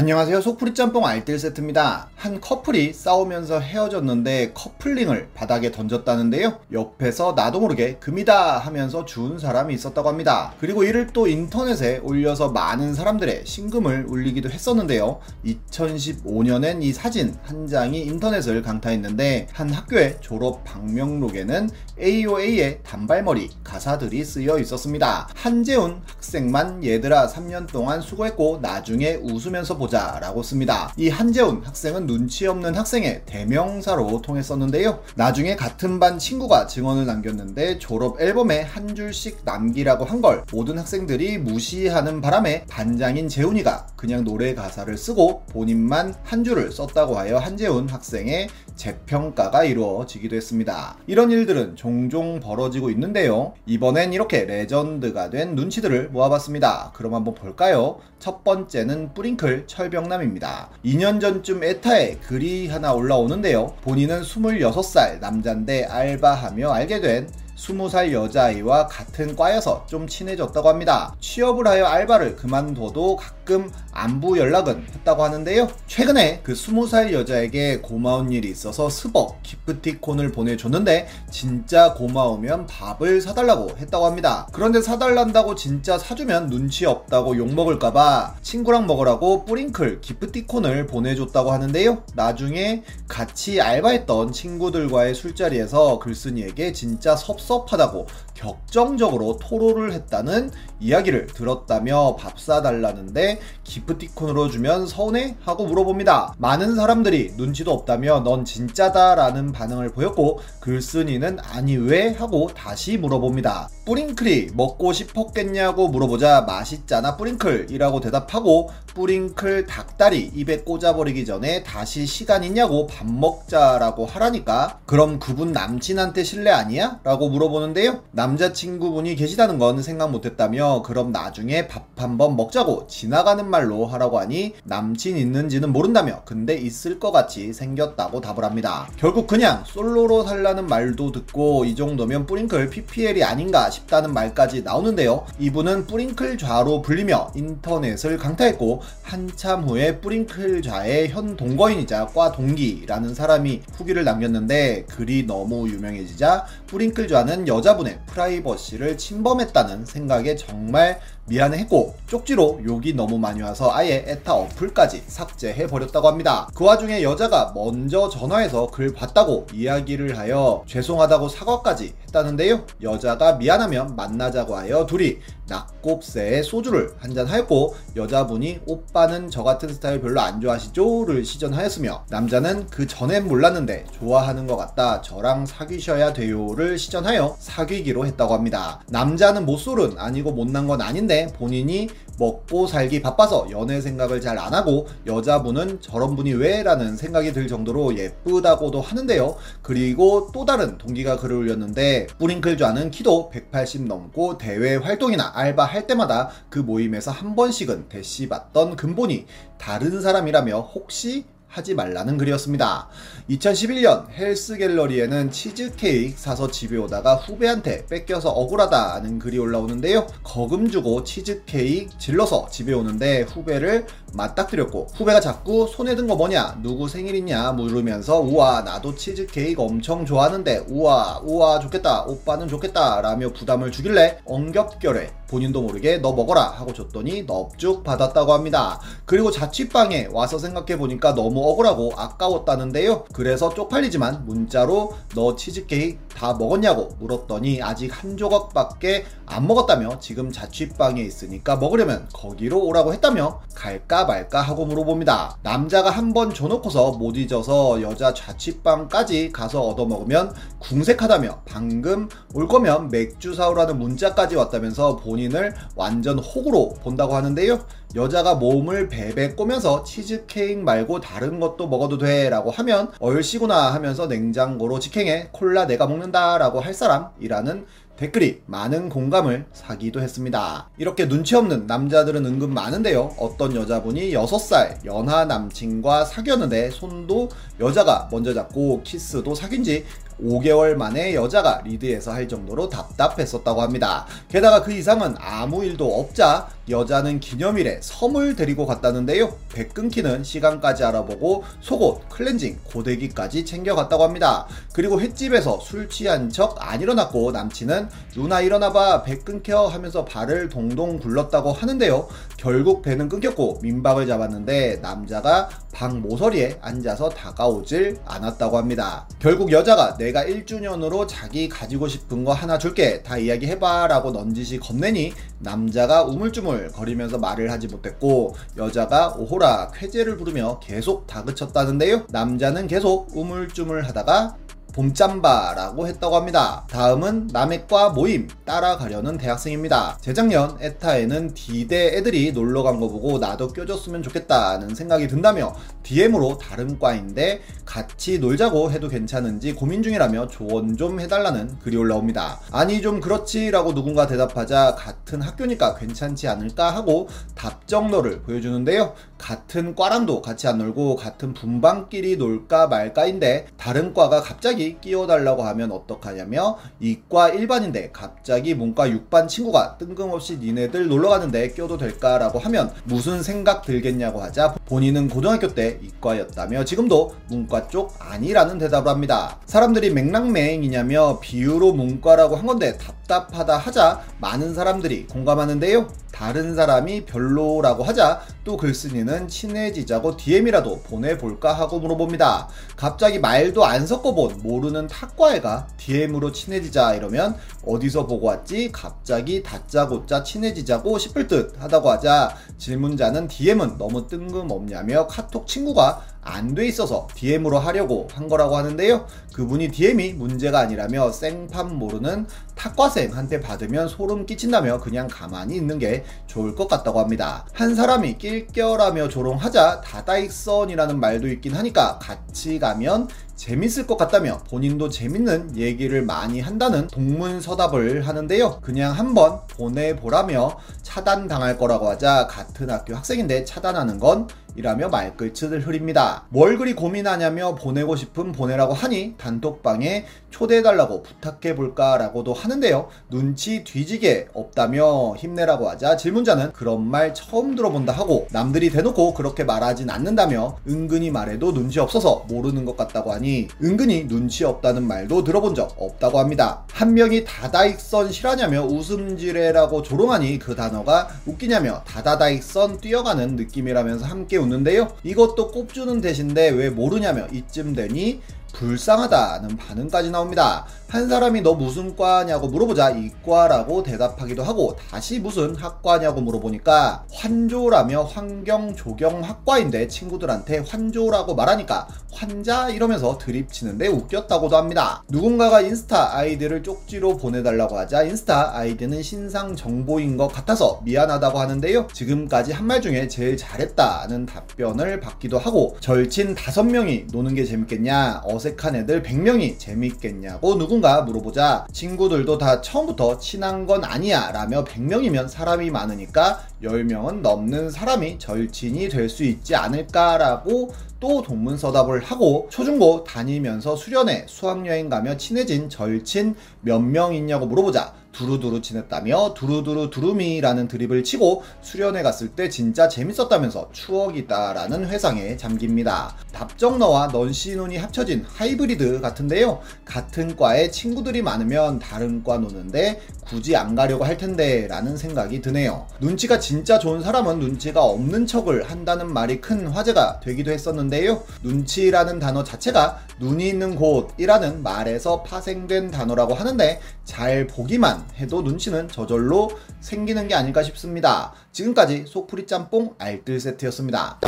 안녕하세요. 속풀이 짬뽕 알뜰 세트입니다. 한 커플이 싸우면서 헤어졌는데 커플링을 바닥에 던졌다는데요. 옆에서 나도 모르게 금이다 하면서 주운 사람이 있었다고 합니다. 그리고 이를 또 인터넷에 올려서 많은 사람들의 신금을 울리기도 했었는데요. 2015년엔 이 사진 한 장이 인터넷을 강타했는데 한 학교의 졸업 방명록에는 AOA의 단발머리 가사들이 쓰여 있었습니다. 한재훈 학생만 얘들아 3년 동안 수고했고 나중에 웃으면서 보자 보자 라고 씁니다. 이 한재훈 학생은 눈치 없는 학생의 대명사로 통했었는데요. 나중에 같은 반 친구가 증언을 남겼는데 졸업 앨범에 한 줄씩 남기라고 한 걸 모든 학생들이 무시하는 바람에 반장인 재훈이가 그냥 노래 가사를 쓰고 본인만 한 줄을 썼다고 하여 한재훈 학생의 재평가가 이루어지기도 했습니다. 이런 일들은 종종 벌어지고 있는데요. 이번엔 이렇게 레전드가 된 눈치들을 모아봤습니다. 그럼 한번 볼까요? 첫 번째는 뿌링클 철병남입니다. 2년 전쯤 에타에 글이 하나 올라오는데요. 본인은 26살 남잔데 알바하며 알게 된 20살 여자아이와 같은 과여서 좀 친해졌다고 합니다. 취업을 하여 알바를 그만둬도 가끔 안부 연락은 했다고 하는데요. 최근에 그 20살 여자에게 고마운 일이 있어서 스벅 기프티콘을 보내줬는데 진짜 고마우면 밥을 사달라고 했다고 합니다. 그런데 사달란다고 진짜 사주면 눈치 없다고 욕먹을까봐 친구랑 먹으라고 뿌링클 기프티콘을 보내줬다고 하는데요. 나중에 같이 알바했던 친구들과의 술자리에서 글쓴이에게 진짜 섭섭 섭섭하다고 격정적으로 토로를 했다는 이야기를 들었다며 밥 사달라는데 기프티콘으로 주면 서운해? 하고 물어봅니다. 많은 사람들이 눈치도 없다며 넌 진짜다 라는 반응을 보였고 글쓴이는 아니 왜? 하고 다시 물어봅니다. 뿌링클이 먹고 싶었겠냐고 물어보자 맛있잖아 뿌링클이라고 대답하고 뿌링클 닭다리 입에 꽂아버리기 전에 다시 시간 있냐고 밥 먹자라고 하라니까 그럼 그분 남친한테 실례 아니야? 라고 물어보는데요. 남자친구분이 계시다는 건 생각 못했다며 그럼 나중에 밥 한번 먹자고 지나가 는 말로 하라고 하니 남친 있는지는 모른다며 근데 있을 것 같이 생겼다고 답을 합니다. 결국 그냥 솔로로 살라는 말도 듣고 이 정도면 뿌링클 PPL이 아닌가 싶다는 말까지 나오는데요. 이분은 뿌링클 좌로 불리며 인터넷을 강타했고 한참 후에 뿌링클 좌의 현 동거인이자 과 동기라는 사람이 후기를 남겼는데 글이 너무 유명해지자 뿌링클 좌는 여자분의 프라이버시를 침범했다는 생각에 정말 미안해했고 쪽지로 욕이 너무 많이 와서 아예 에타 어플까지 삭제해 버렸다고 합니다. 그 와중에 여자가 먼저 전화해서 글 봤다고 이야기를 하여 죄송하다고 사과까지 했다는데요. 여자가 미안하면 만나자고 하여 둘이 낙곱새에 소주를 한잔 하였고 여자분이 오빠는 저 같은 스타일 별로 안 좋아하시죠를 시전하였으며 남자는 그 전엔 몰랐는데 좋아하는 것 같다 저랑 사귀셔야 돼요를 시전하여 사귀기로 했다고 합니다. 남자는 못쏠은 아니고 못난 건 아닌데 본인이 먹고 살기 바빠서 연애 생각을 잘 안 하고 여자분은 저런 분이 왜? 라는 생각이 들 정도로 예쁘다고도 하는데요. 그리고 또 다른 동기가 글을 올렸는데 뿌링클 좌는 키도 180 넘고 대외 활동이나 알바 할 때마다 그 모임에서 한 번씩은 대시 받던 근본이 다른 사람이라며 혹시 하지 말라는 글이었습니다. 2011년 헬스 갤러리에는 치즈케이크 사서 집에 오다가 후배한테 뺏겨서 억울하다는 글이 올라오는데요. 거금 주고 치즈케이크 질러서 집에 오는데 후배를 맞닥뜨렸고 후배가 자꾸 손에 든 거 뭐냐 누구 생일이냐 물으면서 우와 나도 치즈케이크 엄청 좋아하는데 우와 우와 좋겠다 오빠는 좋겠다 라며 부담을 주길래 엉겹결에 본인도 모르게 너 먹어라 하고 줬더니 넙죽 받았다고 합니다. 그리고 자취방에 와서 생각해보니까 너무 억울하고 아까웠다는데요. 그래서 쪽팔리지만 문자로 너 치즈케이크 다 먹었냐고 물었더니 아직 한 조각밖에 안 먹었다며 지금 자취방에 있으니까 먹으려면 거기로 오라고 했다며 갈까 말까 하고 물어봅니다. 남자가 한 번 줘놓고서 못 잊어서 여자 자취방까지 가서 얻어먹으면 궁색하다며 방금 올 거면 맥주 사오라는 문자까지 왔다면서 본인을 완전 호구로 본다고 하는데요. 여자가 몸을 베베 꼬면서 치즈케이크 말고 다른 것도 먹어도 돼 라고 하면 얼씨구나 하면서 냉장고로 직행해 콜라 내가 먹는다 라고 할 사람이라는 댓글이 많은 공감을 사기도 했습니다. 이렇게 눈치 없는 남자들은 은근 많은데요. 어떤 여자분이 6살 연하 남친과 사귀었는데 손도 여자가 먼저 잡고 키스도 사귄 지 5개월 만에 여자가 리드해서 할 정도로 답답했었다고 합니다. 게다가 그 이상은 아무 일도 없자 여자는 기념일에 섬을 데리고 갔다는데요. 배 끊기는 시간까지 알아보고 속옷, 클렌징, 고데기까지 챙겨갔다고 합니다. 그리고 횟집에서 술 취한 척 안 일어났고 남친은 누나 일어나봐 배 끊겨 하면서 발을 동동 굴렀다고 하는데요. 결국 배는 끊겼고 민박을 잡았는데 남자가 방 모서리에 앉아서 다가오질 않았다고 합니다. 결국 여자가 내가 1주년으로 자기 가지고 싶은 거 하나 줄게 다 이야기해봐 라고 넌지시 건네니 남자가 우물쭈물 거리면서 말을 하지 못했고 여자가 오호라 쾌재를 부르며 계속 다그쳤다는데요. 남자는 계속 우물쭈물 하다가 봄짬바라고 했다고 합니다. 다음은 남의과 모임 따라가려는 대학생입니다. 재작년 에타에는 D대 애들이 놀러 간 거 보고 나도 껴줬으면 좋겠다는 생각이 든다며 DM으로 다른 과인데 같이 놀자고 해도 괜찮은지 고민 중이라며 조언 좀 해달라는 글이 올라옵니다. 아니 좀 그렇지라고 누군가 대답하자 같은 학교니까 괜찮지 않을까 하고 답정너를 보여주는데요. 같은 과랑도 같이 안 놀고 같은 분방끼리 놀까 말까인데 다른 과가 갑자기 끼워달라고 하면 어떡하냐며 이과 일반인데 갑자기 문과 6반 친구가 뜬금없이 니네들 놀러 가는데 껴도 될까라고 하면 무슨 생각 들겠냐고 하자 본인은 고등학교 때 이과였다며 지금도 문과 쪽 아니라는 대답을 합니다. 사람들이 맥락맹이냐며 비유로 문과라고 한 건데 답 답하다 하자 많은 사람들이 공감하는데요. 다른 사람이 별로라고 하자 또 글쓴이는 친해지자고 DM이라도 보내볼까 하고 물어봅니다. 갑자기 말도 안 섞어본 모르는 탁과애가 DM으로 친해지자 이러면 어디서 보고 왔지? 갑자기 다짜고짜 친해지자고 싶을 듯 하다고 하자 질문자는 DM은 너무 뜬금없냐며 카톡 친구가 안 돼 있어서 DM으로 하려고 한 거라고 하는데요. 그분이 DM이 문제가 아니라며 생판 모르는 탁과생 한테 받으면 소름 끼친다며 그냥 가만히 있는 게 좋을 것 같다고 합니다. 한 사람이 낄껴라며 조롱하자 다다익선이라는 말도 있긴 하니까 같이 가면 재밌을 것 같다며 본인도 재밌는 얘기를 많이 한다는 동문서답을 하는데요. 그냥 한번 보내보라며 차단당할 거라고 하자 같은 학교 학생인데 차단하는 건 이라며 말끝을 흐립니다. 뭘 그리 고민하냐며 보내고 싶은 보내라고 하니 단톡방에 초대해달라고 부탁해볼까라고도 하는 데요. 눈치 뒤지게 없다며 힘내라고 하자 질문자는 그런 말 처음 들어본다 하고 남들이 대놓고 그렇게 말하진 않는다며 은근히 말해도 눈치 없어서 모르는 것 같다고 하니 은근히 눈치 없다는 말도 들어본 적 없다고 합니다. 한 명이 다다익선 실하냐며 웃음지레라고 조롱하니 그 단어가 웃기냐며 다다다익선 뛰어가는 느낌이라면서 함께 웃는데요. 이것도 꼽주는 대신데 왜 모르냐며 이쯤 되니 불쌍하다는 반응까지 나옵니다. 한 사람이 너 무슨 과냐고 물어보자 이과라고 대답하기도 하고 다시 무슨 학과냐고 물어보니까 환조라며 환경 조경 학과인데 친구들한테 환조라고 말하니까 환자 이러면서 드립치는데 웃겼다고도 합니다. 누군가가 인스타 아이디를 쪽지로 보내달라고 하자 인스타 아이디는 신상 정보인 것 같아서 미안하다고 하는데요. 지금까지 한 말 중에 제일 잘했다는 답변을 받기도 하고 절친 5명이 노는 게 재밌겠냐 어색한 애들 100명이 재밌겠냐고 누군 누군가 물어보자 친구들도 다 처음부터 친한 건 아니야 라며 100명이면 사람이 많으니까 10명은 넘는 사람이 절친이 될 수 있지 않을까라고 또 동문서답을 하고 초중고 다니면서 수련회 수학여행 가며 친해진 절친 몇 명 있냐고 물어보자 두루두루 지냈다며 두루두루 두루미라는 드립을 치고 수련회 갔을 때 진짜 재밌었다면서 추억이다라는 회상에 잠깁니다. 답정너와 넌시눈이 합쳐진 하이브리드 같은데요. 같은 과에 친구들이 많으면 다른 과 노는데 굳이 안 가려고 할 텐데 라는 생각이 드네요. 눈치가 진짜 좋은 사람은 눈치가 없는 척을 한다는 말이 큰 화제가 되기도 했었는데요. 눈치라는 단어 자체가 눈이 있는 곳이라는 말에서 파생된 단어라고 하는데 잘 보기만 해도 눈치는 저절로 생기는 게 아닐까 싶습니다. 지금까지 속풀이 짬뽕 알뜰 세트였습니다.